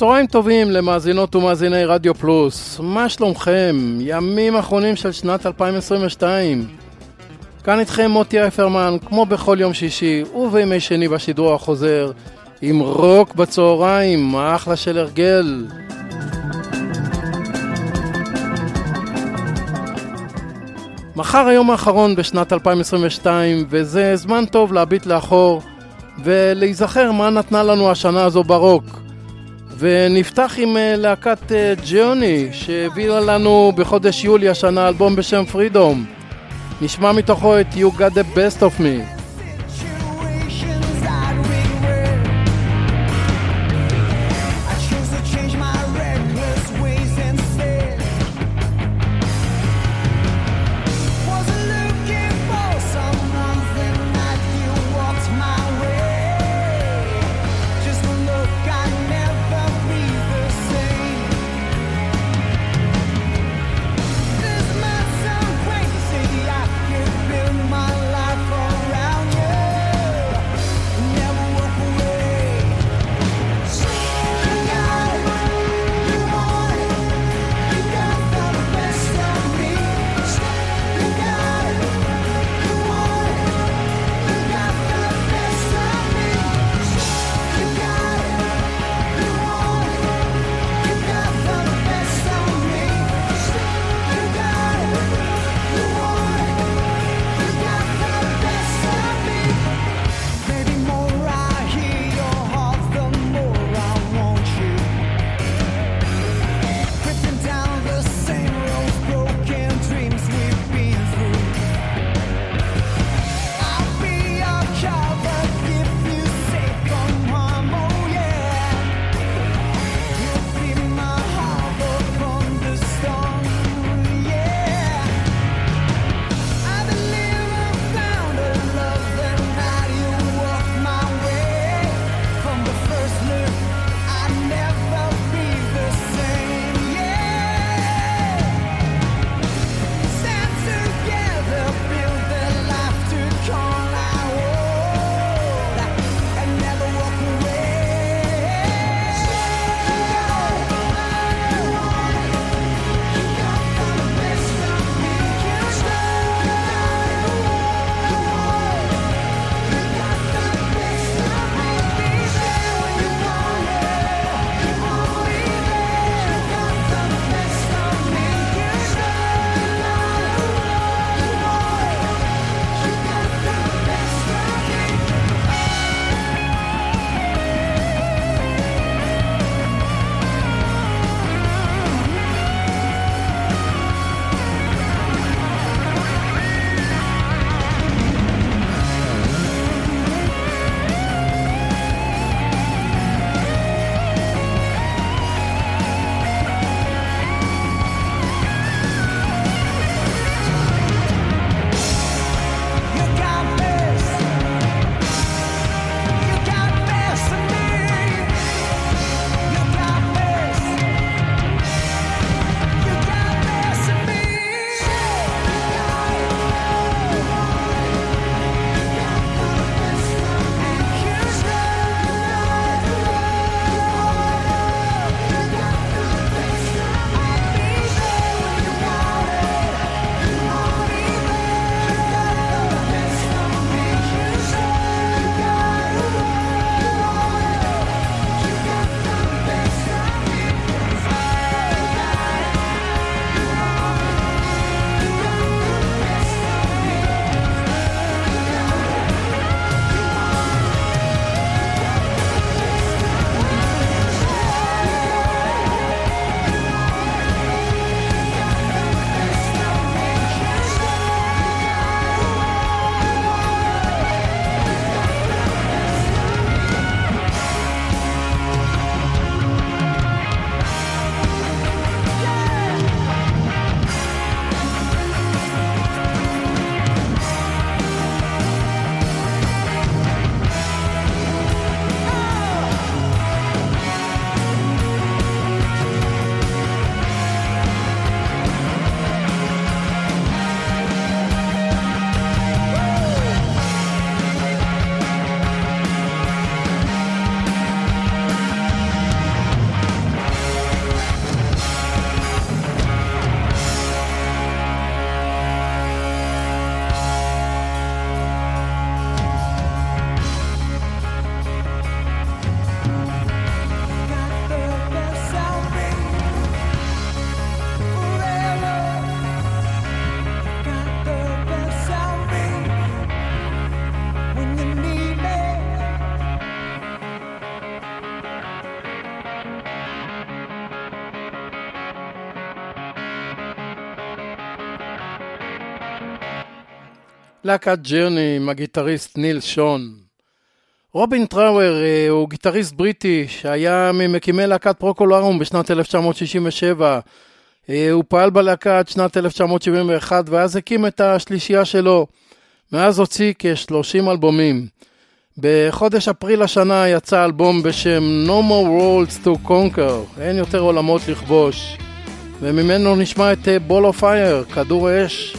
צהריים טובים למאזינות ומאזיני רדיו פלוס, מה שלומכם? ימים אחרונים של שנת 2022. כאן איתכם מוטי אפרמן, כמו בכל יום שישי ובימי שני בשידור החוזר, עם רוק בצהריים, אחלה של הרגל. מחר היום האחרון בשנת 2022, וזה זמן טוב להביט לאחור ולהיזכר מה נתנה לנו השנה הזו ברוק. ונפתח עם אה, להקת אה, ג'וני שהביאה לנו בחודש יולי השנה אלבום בשם פרידום נשמע מתוכו את You Got the Best of Me להקת ג'רני עם הגיטריסט ניל שון. רובין טראואר אה, הוא גיטריסט בריטי שהיה ממקימי להקת פרוקול הארום בשנת 1967. אה, הוא פעל בלהקה עד שנת 1971 ואז הקים את השלישייה שלו. מאז הוציא כ-30 אלבומים. בחודש אפריל השנה יצא אלבום בשם No More Worlds to Conquer, אין יותר עולמות לכבוש. וממנו נשמע את Ball of Fire, כדור אש.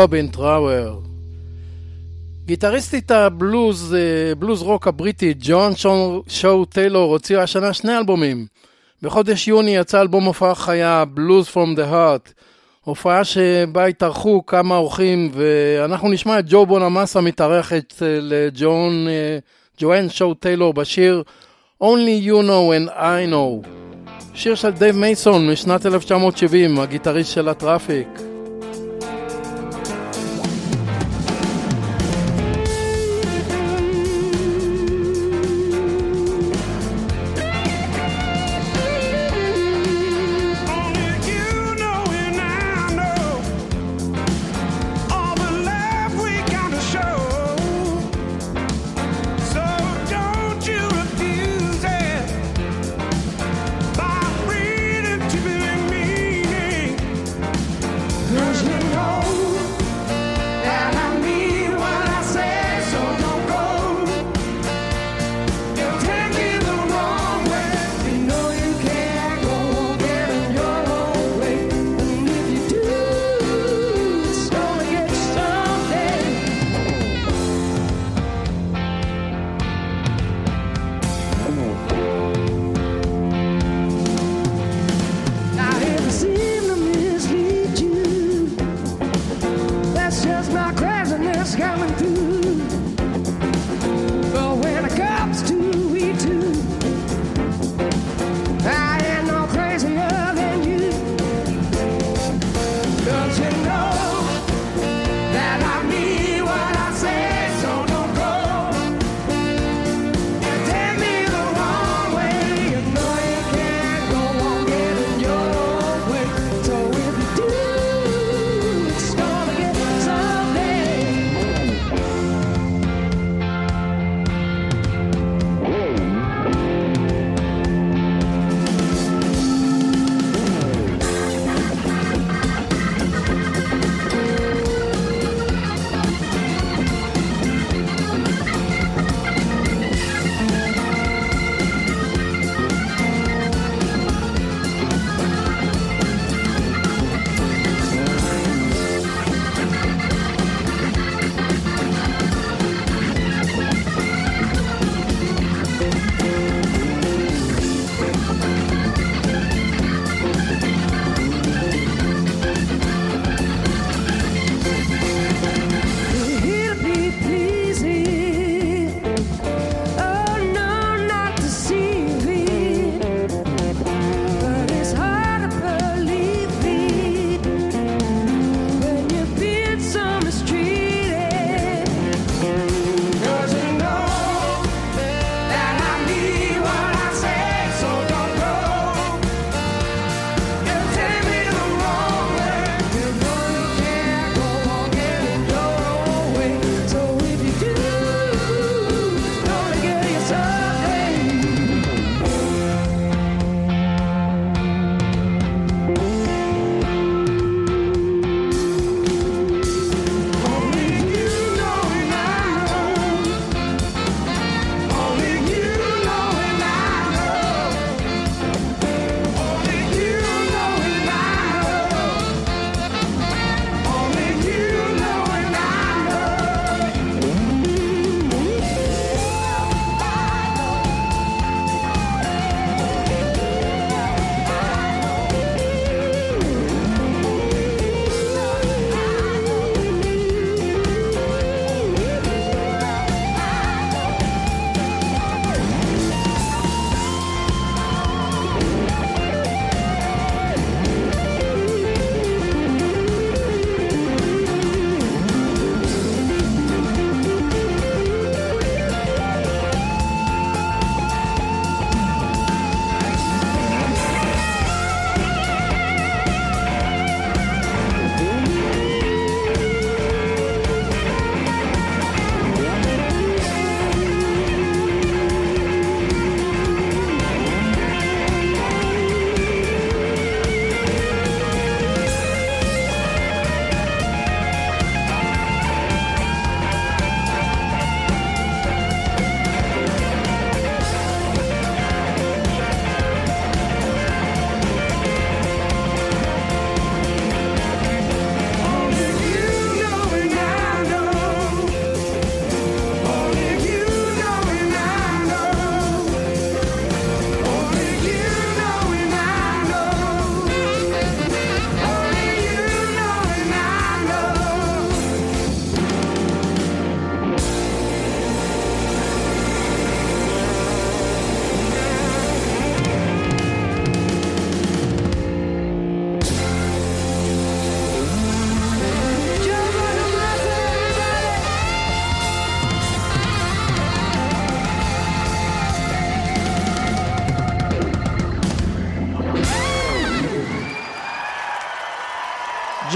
רובין טראואר. גיטריסטית הבלוז, אה, בלוז רוק הבריטי, ג'ואן שו טיילור, הוציאה השנה שני אלבומים. בחודש יוני יצא אלבום הופעה חיה, Blues from the Heart. הופעה שבה התארחו כמה אורחים, ואנחנו נשמע את ג'ו בונמאסה מתארחת לג'ון, אה, ג'ואן שו טיילור בשיר Only You Know and I Know. שיר של דייב מייסון משנת 1970, הגיטריסט של הטראפיק.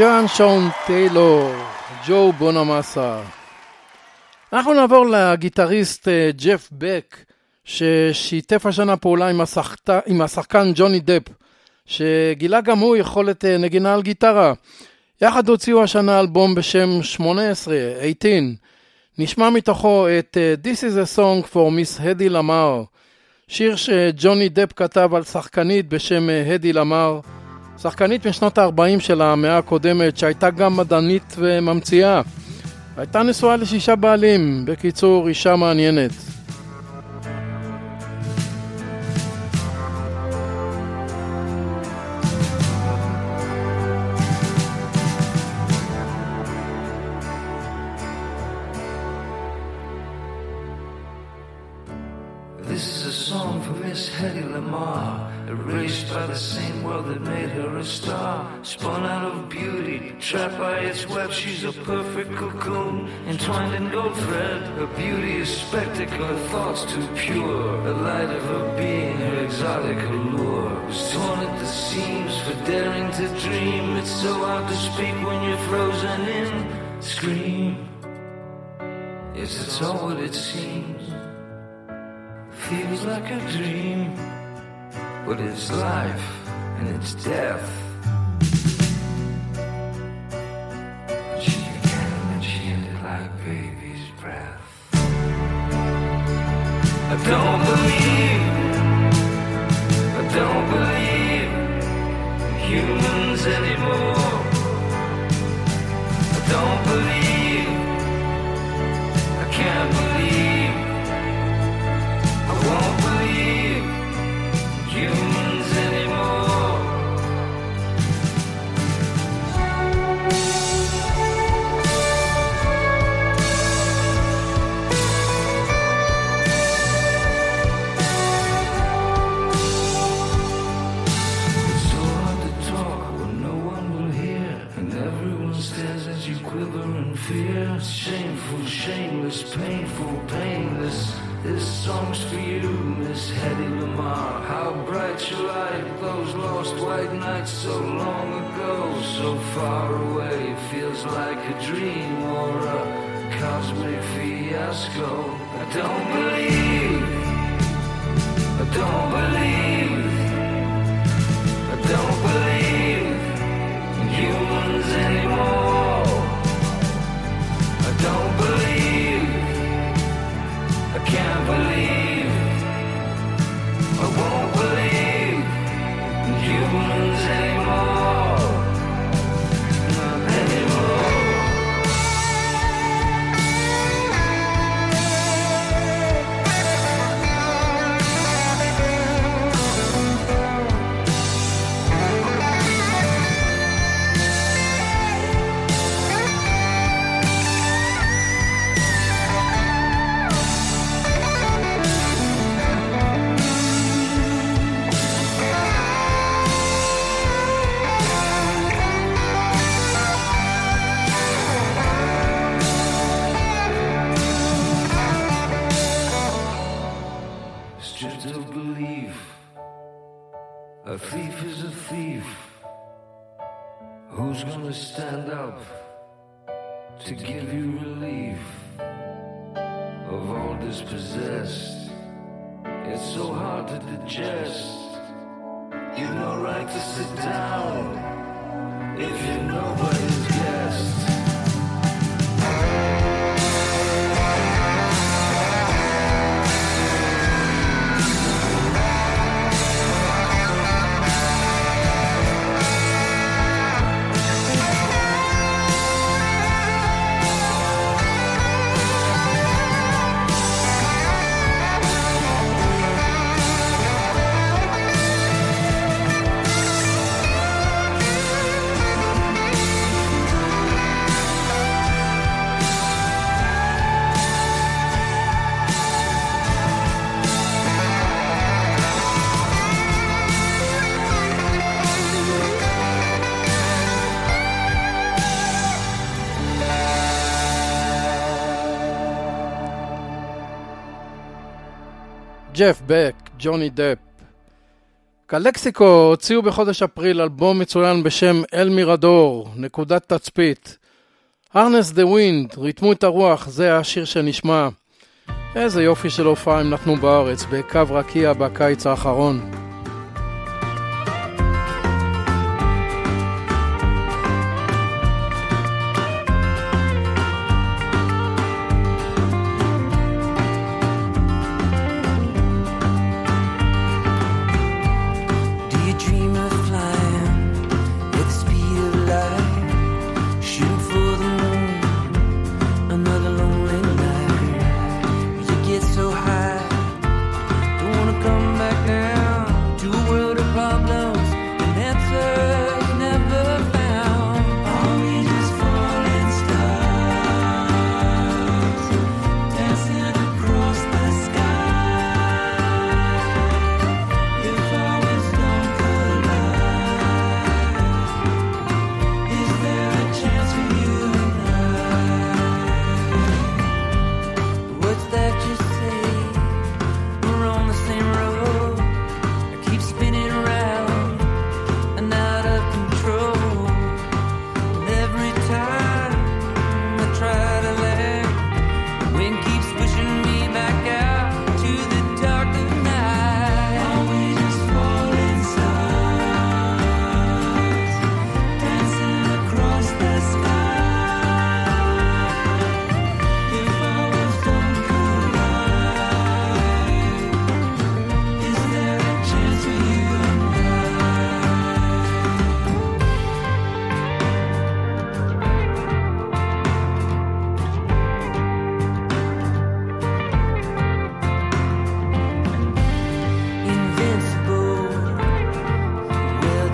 ג'ואן שון טיילור, ג'ו בונמאסה. אנחנו נעבור לגיטריסט אה, ג'ף בק, ששיתף השנה פעולה עם, השחת... עם השחקן ג'וני דפ, שגילה גם הוא יכולת אה, נגינה על גיטרה. יחד הוציאו השנה אלבום בשם 18, 18. נשמע מתוכו את אה, This is a song for Miss הדי למר, שיר שג'וני דפ כתב על שחקנית בשם הדי למר. שחקנית משנות ה-40 של המאה הקודמת, שהייתה גם מדענית וממציאה. הייתה נשואה לשישה בעלים, בקיצור, אישה מעניינת. This is a song for Miss Hedy Lamar, erased by the same world that made a star. Spun out of beauty, trapped by its web. She's a perfect cocoon, entwined in gold thread. Her beauty is spectacle, her thoughts too pure. The light of her being, her exotic allure. Was torn at the seams for daring to dream. It's so hard to speak when you're frozen in. Scream. Yes, it's all what it seems. Feels like a dream, but it's life and it's death. She began and she ended like baby's breath. I don't believe, lost white nights so long ago, so far away. Feels like a dream or a cosmic fiasco. I don't believe, I don't believe. I don't believe in humans anymore. I don't believe, I can't believe, ג'ף בק, ג'וני דפ. קלקסיקו הוציאו בחודש אפריל אלבום מצוין בשם El Mirador, נקודת תצפית. Harness the Wind, ריתמו את הרוח, זה השיר שנשמע. איזה יופי של הופעה הם נתנו בארץ, בקו רקיע בקיץ האחרון.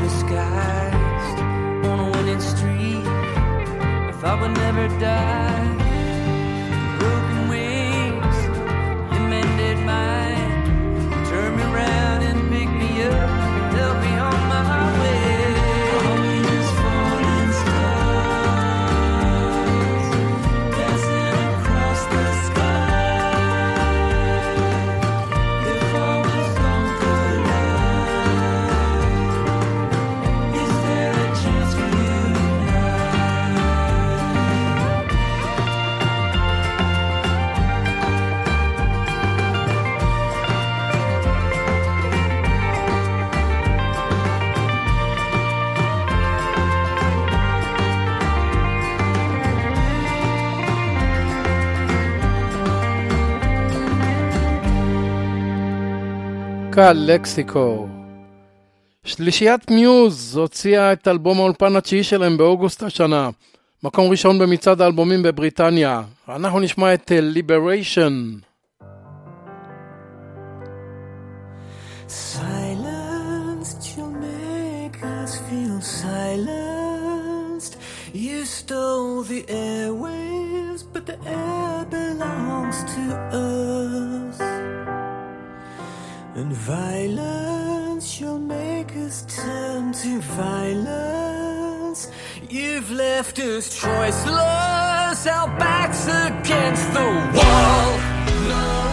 disguised on a winning streak. If I would never die. להקה לקסיקו. שלישיית מיוז הוציאה את אלבום האולפן התשיעי שלהם באוגוסט השנה. מקום ראשון במצעד האלבומים בבריטניה. אנחנו נשמע את ליבריישן. Silenced. You stole the airwaves, but the air belongs to us. And violence, you'll make us turn to violence. You've left us choiceless, our backs against the wall. No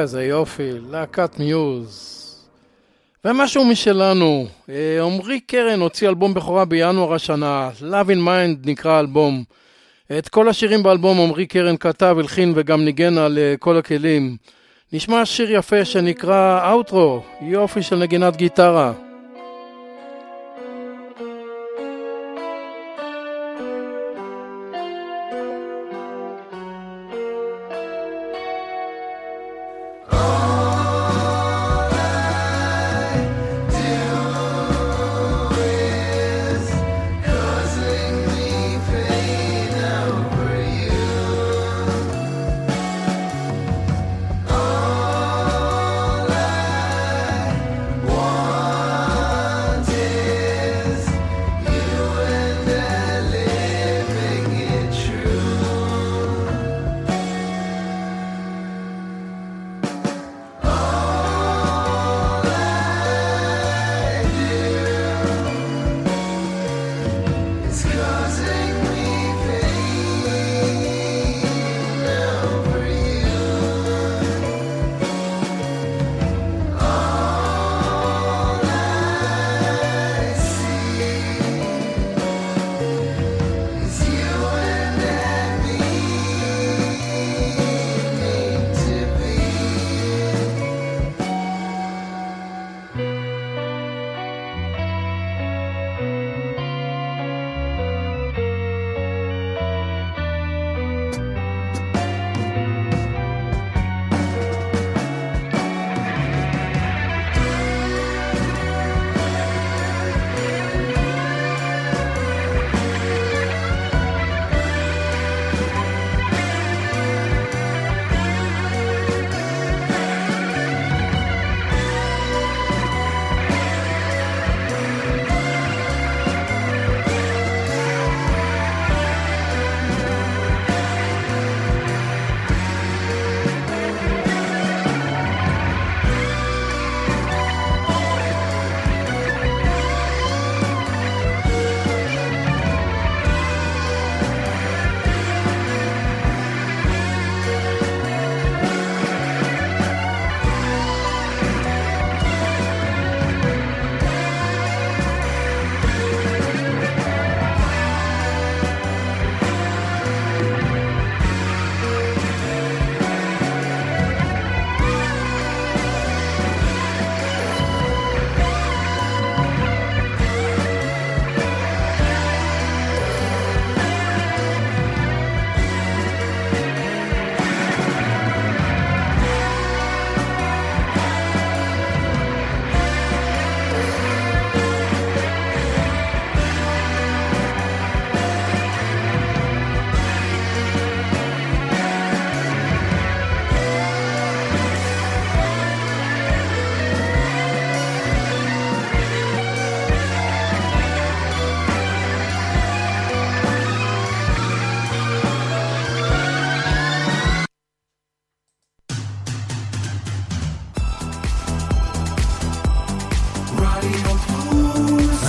איזה יופי, להקת מיוז. ומשהו משלנו, אה, עמרי קרן הוציא אלבום בכורה בינואר השנה, Love in Mind נקרא האלבום. את כל השירים באלבום עמרי קרן כתב, הלחין וגם ניגן על אה, כל הכלים. נשמע שיר יפה שנקרא אאוטרו, יופי של נגינת גיטרה.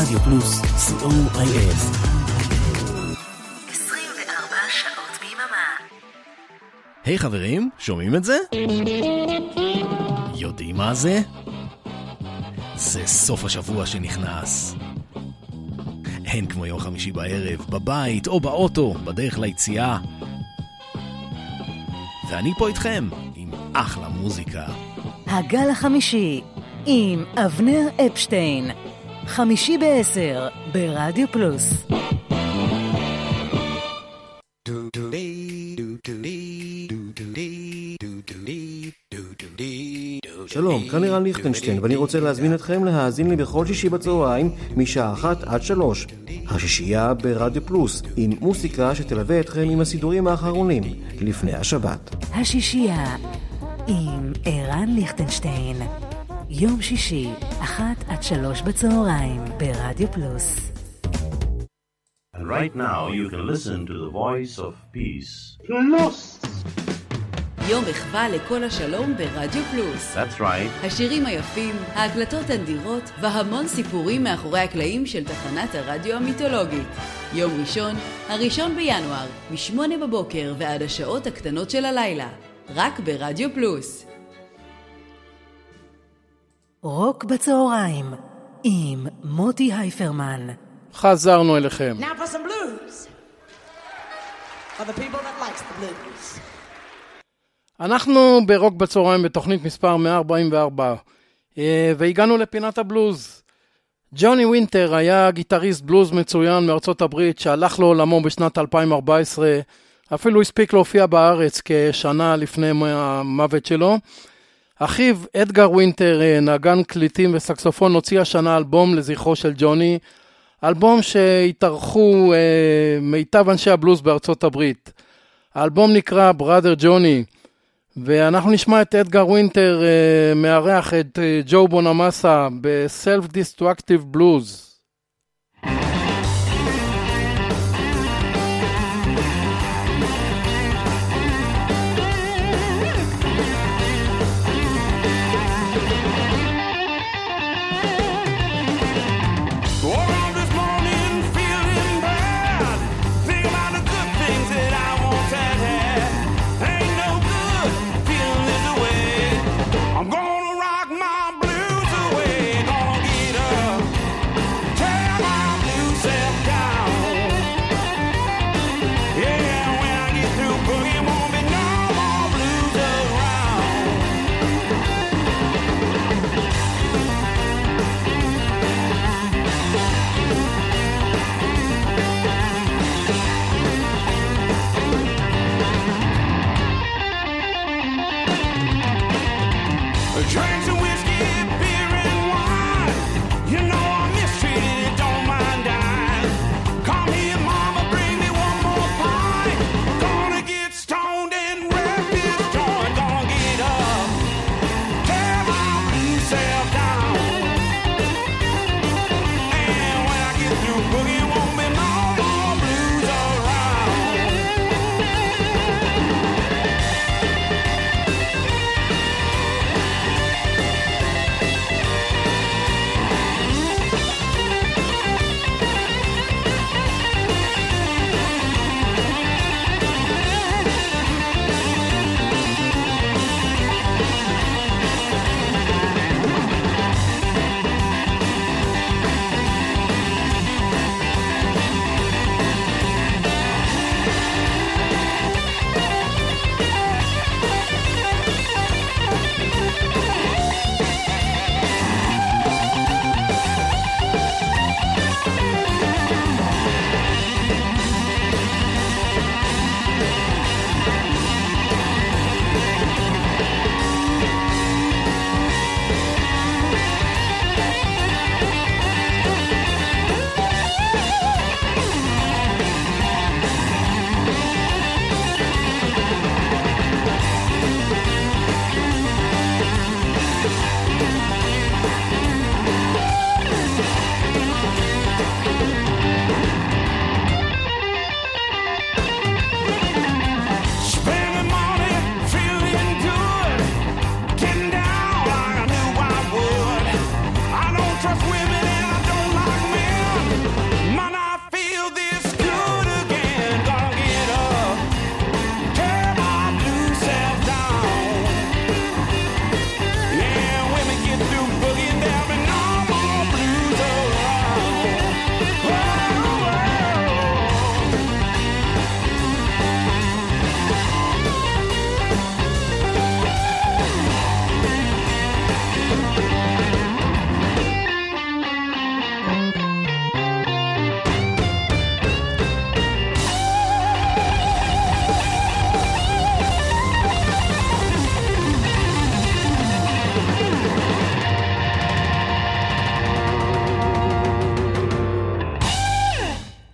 רדיו פלוס, co.il 24 שעות ביממה. היי חברים, שומעים את זה? יודעים מה זה? זה סוף השבוע שנכנס. אין כמו יום חמישי בערב, בבית או באוטו, בדרך ליציאה. ואני פה איתכם, עם אחלה מוזיקה. הגל החמישי, עם אבנר אפשטיין. חמישי בעשר, ברדיו פלוס. שלום, כאן ערן ליכטנשטיין, ואני רוצה להזמין אתכם להאזין לי בכל שישי בצהריים, משעה אחת עד שלוש. השישייה ברדיו פלוס, עם מוסיקה שתלווה אתכם עם הסידורים האחרונים, לפני השבת. השישייה, עם ערן ליכטנשטיין. יום שישי, אחת עד שלוש בצהריים, ברדיו פלוס. And right now you can listen to the voice of peace. יום מחווה לכל השלום ברדיו פלוס. That's right. השירים היפים, ההקלטות הנדירות והמון סיפורים מאחורי הקלעים של תחנת הרדיו המיתולוגית. יום ראשון, הראשון בינואר, מ-8 בבוקר ועד השעות הקטנות של הלילה. רק ברדיו פלוס. רוק בצהריים, עם מוטי הייפרמן. חזרנו אליכם. Now for some blues. For the people that likes the blues. אנחנו ברוק בצהריים בתוכנית מספר 144, אה, והגענו לפינת הבלוז. ג'וני וינטר היה גיטריסט בלוז מצוין מארצות הברית שהלך לעולמו בשנת 2014, אפילו הספיק להופיע בארץ כשנה לפני המוות שלו. אחיו אדגר וינטר, אה, נגן קלידים וסקסופון, הוציא השנה אלבום לזכרו של ג'וני, אלבום שהתארחו אה, מיטב אנשי הבלוז בארצות הברית. האלבום נקרא Brother Johnny, ואנחנו נשמע את אדגר ווינטר אה, מארח את אה, ג'ו בונמאסה ב-Self Destructive Blues.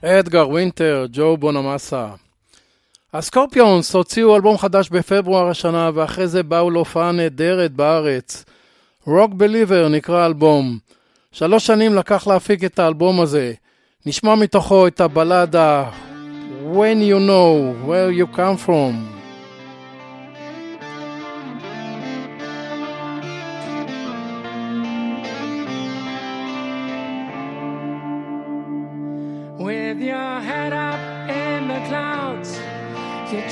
אדגר וינטר, ג'ו בונמאסה. הסקורפיונס הוציאו אלבום חדש בפברואר השנה, ואחרי זה באו להופעה נהדרת בארץ. רוק בליבר נקרא האלבום. שלוש שנים לקח להפיק את האלבום הזה. נשמע מתוכו את הבלדה When You Know Where You Come From.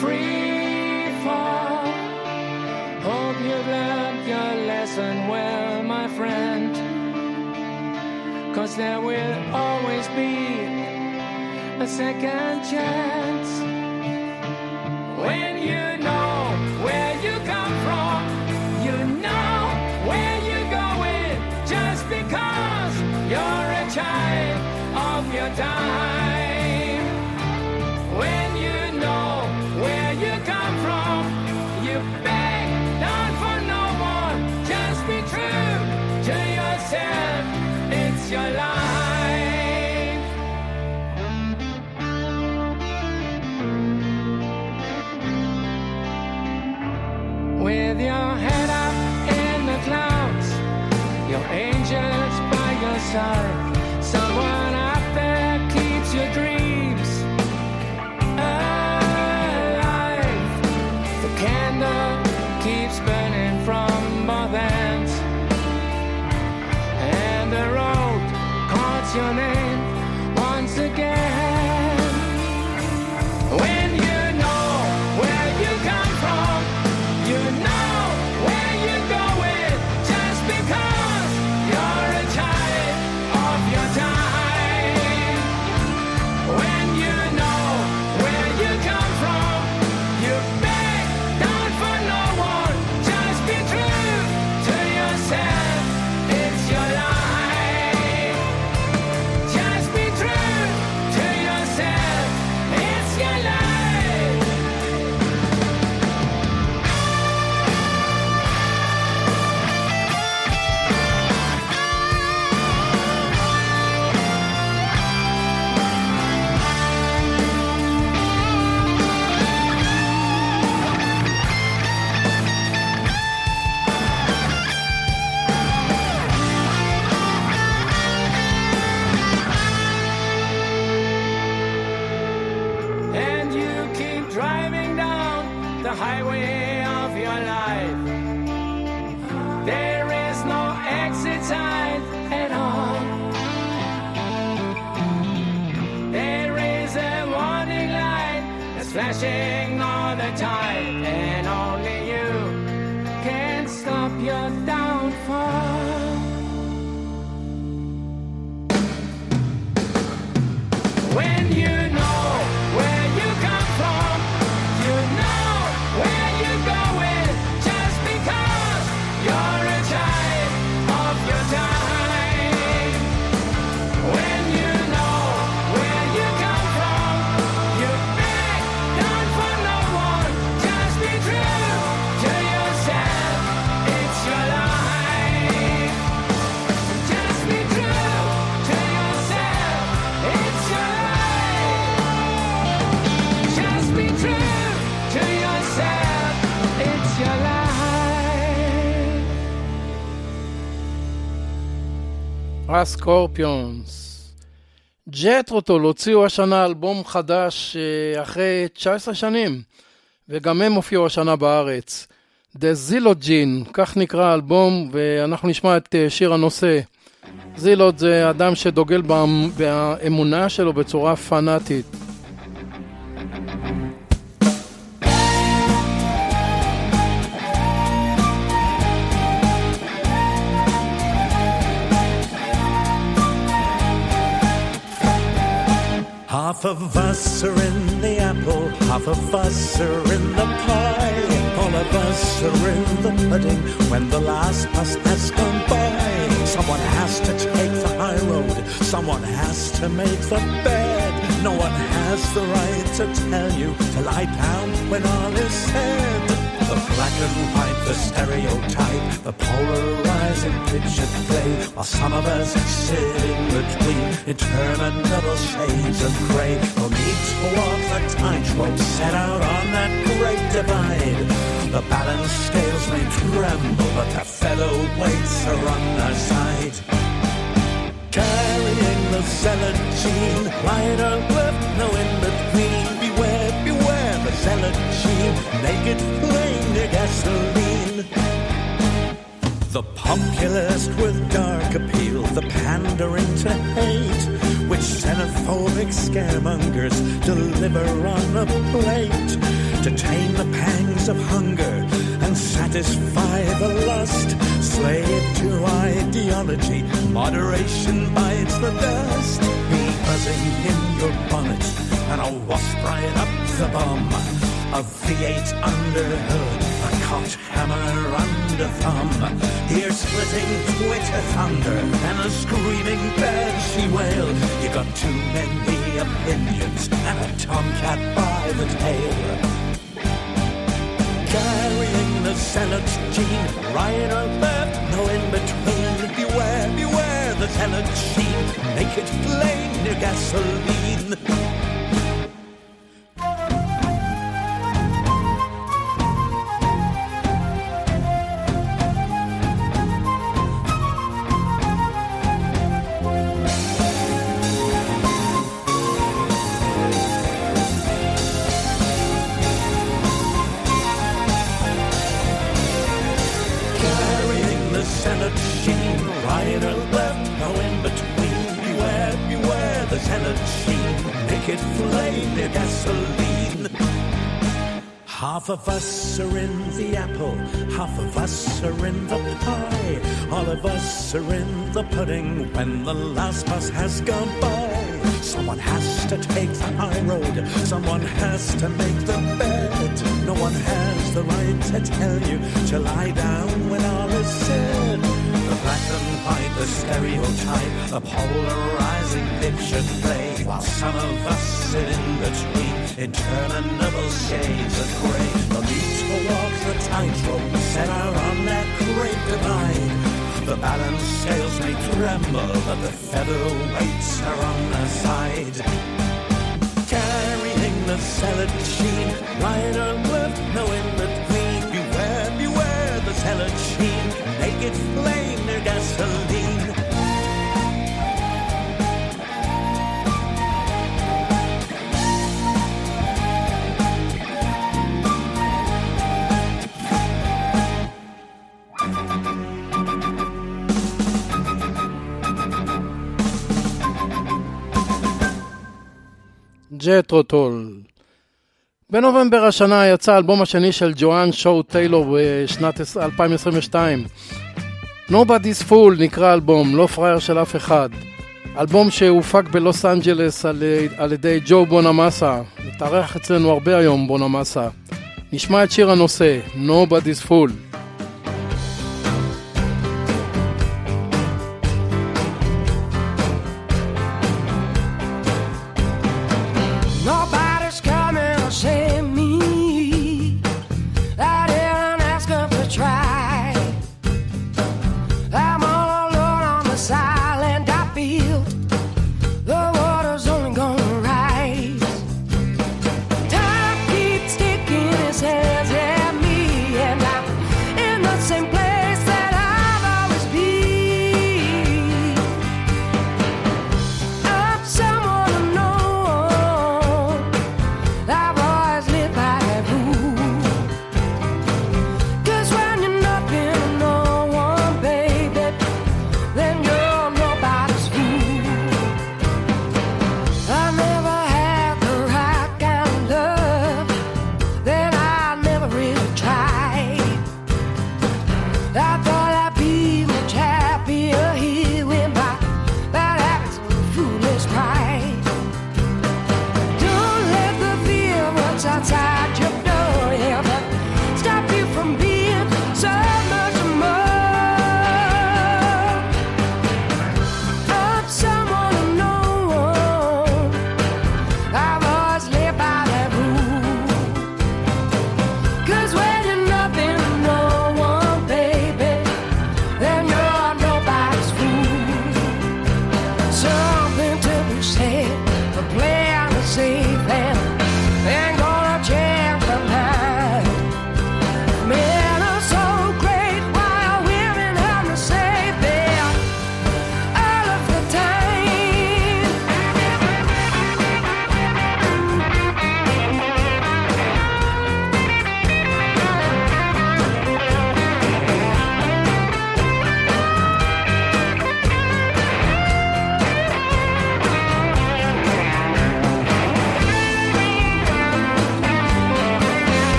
Free fall. Hope you've learned your lesson well, my friend. Cause there will always be a second chance. When you know time up your downfall. הסקורפיונס. ג'טרוטול הוציאו השנה אלבום חדש אה, אחרי 19 שנים, וגם הם הופיעו השנה בארץ. The Zillogene, כך נקרא האלבום, ואנחנו נשמע את אה, שיר הנושא. זילוד זה אדם שדוגל באמ- באמונה שלו בצורה פנאטית. Half of us are in the apple, half of us are in the pie. All of us are in the pudding when the last bus has gone by. Someone has to take the high road, someone has to make the bed. No one has the right to tell you to lie down when all is said. The black and white, the stereotype, the polarizing picture play, while some of us sit in between interminable shades of grey. We'll need to walk the tightrope set out on that great divide. The balance scales may tremble, but the featherweights are on our side. Carrying the zealot gene, right or left, no in between. Beware, beware the zealot gene, naked flame near gasoline. The populist with dark appeal, the pandering to hate, which xenophobic scaremongers deliver on a plate to tame the pangs of hunger and satisfy the lust. Slave to ideology, moderation bites the dust. Be buzzing in your bonnet and a wasp right up the bum. A V8 under hood, a cocked hammer under thumb. Ear splitting Twitter thunder and a screaming banshee wail. You got too many opinions and a tomcat by the tail. Carrying the zealot gene, right or left, no in between. Beware, beware the zealot gene, naked flame near gasoline. Of us are in the apple, half of us are in the pie. All of us are in the pudding when the last bus has gone by. Someone has to take the high road, someone has to make the bed. No one has the right to tell you to lie down when all is said. The black and white, the stereotype, the polarizing picture play, while some of us sit in between interminable shades of gray. The need to walk the tightrope set out on that great divide. The balance scales may tremble, but the feather weights are on our side. Carrying the salad sheen, right or left, no in between. Beware, beware the salad sheen, naked flame near gasoline. ג'טרו טול. בנובמבר השנה יצא האלבום השני של ג'ואן שואו טיילור בשנת 2022. Nobody's Fool נקרא אלבום, לא פראייר של אף אחד. אלבום שהופק בלוס אנג'לס על, על ידי ג'ו בונמאסה. מתארח אצלנו הרבה היום בונמאסה. נשמע את שיר הנושא, Nobody's Fool.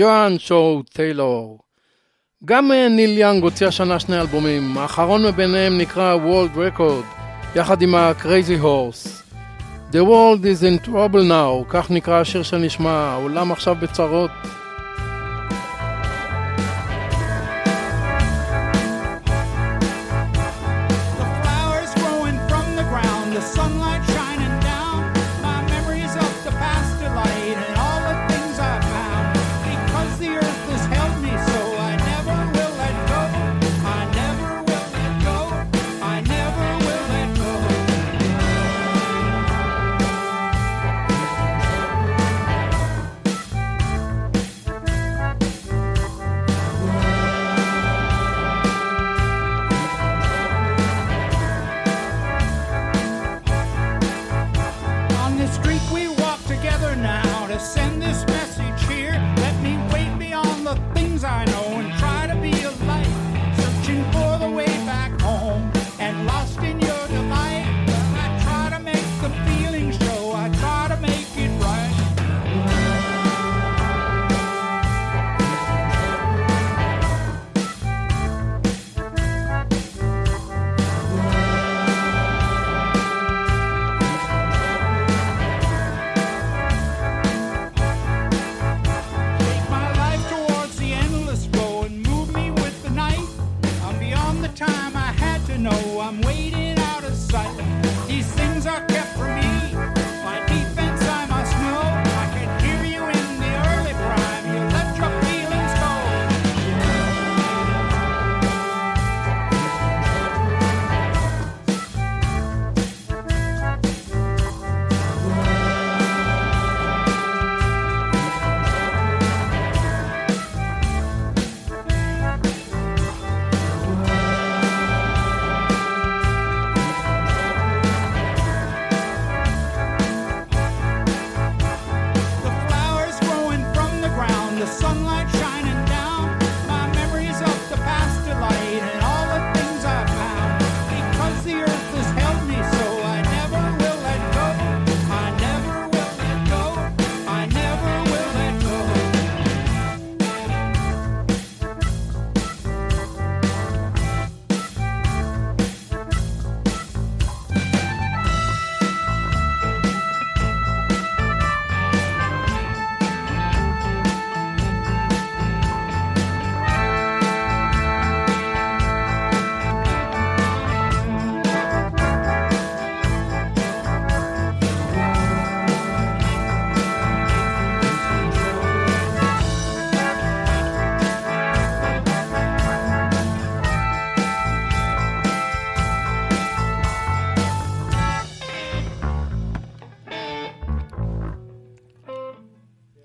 ג'ואן שואו טיילור. גם אה, ניל יאנג הוציא השנה שני אלבומים, האחרון מביניהם נקרא World Record, יחד עם ה-Crazy Horse. The World is in Trouble Now, כך נקרא השיר שנשמע, העולם עכשיו בצרות. I know.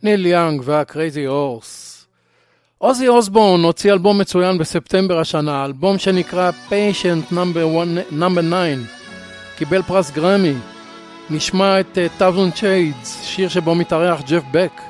ניל יאנג והקרייזי הורס. אוזי אוסבורן הוציא אלבום מצוין בספטמבר השנה, אלבום שנקרא Patient Number 9, קיבל פרס גרמי. נשמע את אה, Thousand Shades, שיר שבו מתארח ג'ף בק.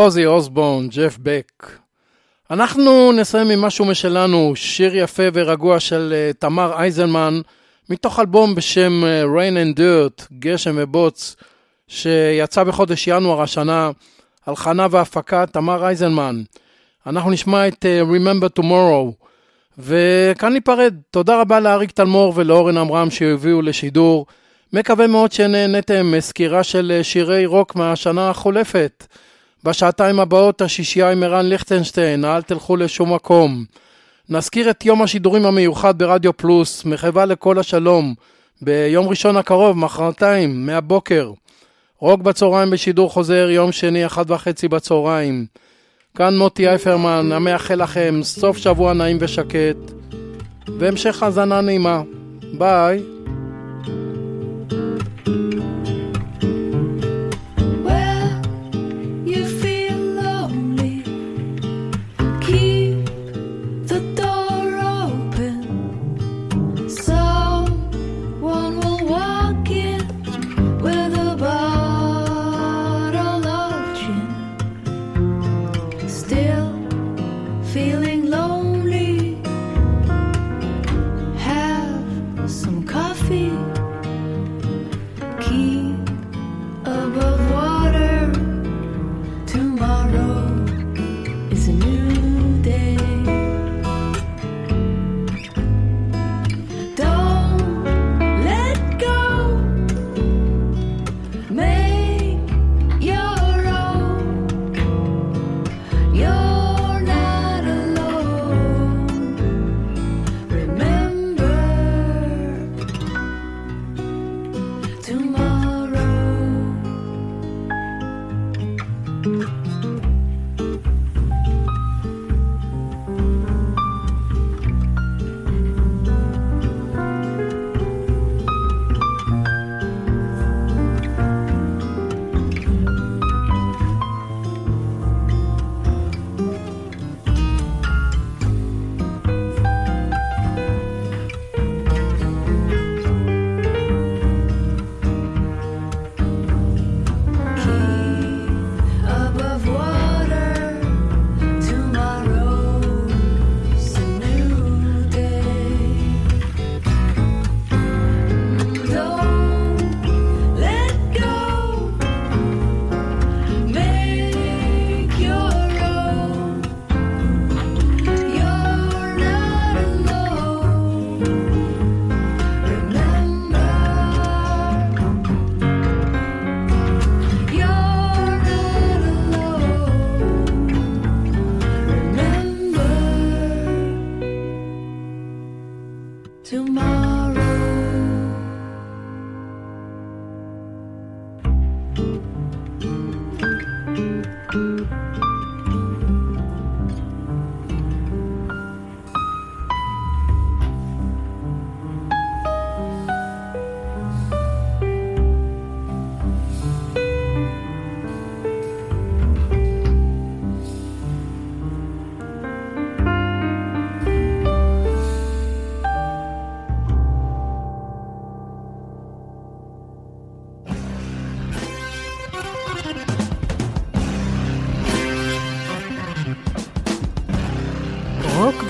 עוזי אוסבורן, ג'ף בק. אנחנו נסיים עם משהו משלנו, שיר יפה ורגוע של אה, תמר אייזנמן, מתוך אלבום בשם אה, Rain and Dirt, גשם ובוץ, שיצא בחודש ינואר השנה, הלחנה והפקה תמר אייזנמן. אנחנו נשמע את אה, Remember Tomorrow, וכאן ניפרד. תודה רבה לאריק תלמור ולאורן עמרם שהביאו לשידור. מקווה מאוד שנהנתם מסקירה של שירי רוק מהשנה החולפת. בשעתיים הבאות השישייה עם ערן ליכטנשטיין, אל תלכו לשום מקום. נזכיר את יום השידורים המיוחד ברדיו פלוס, מחווה לכל השלום, ביום ראשון הקרוב, מחרתיים, מהבוקר. רוק בצהריים בשידור חוזר, יום שני, אחת וחצי בצהריים. כאן מוטי אייפרמן, המאחל לכם סוף שבוע נעים ושקט, והמשך האזנה נעימה. ביי.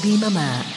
רדיו פלוס,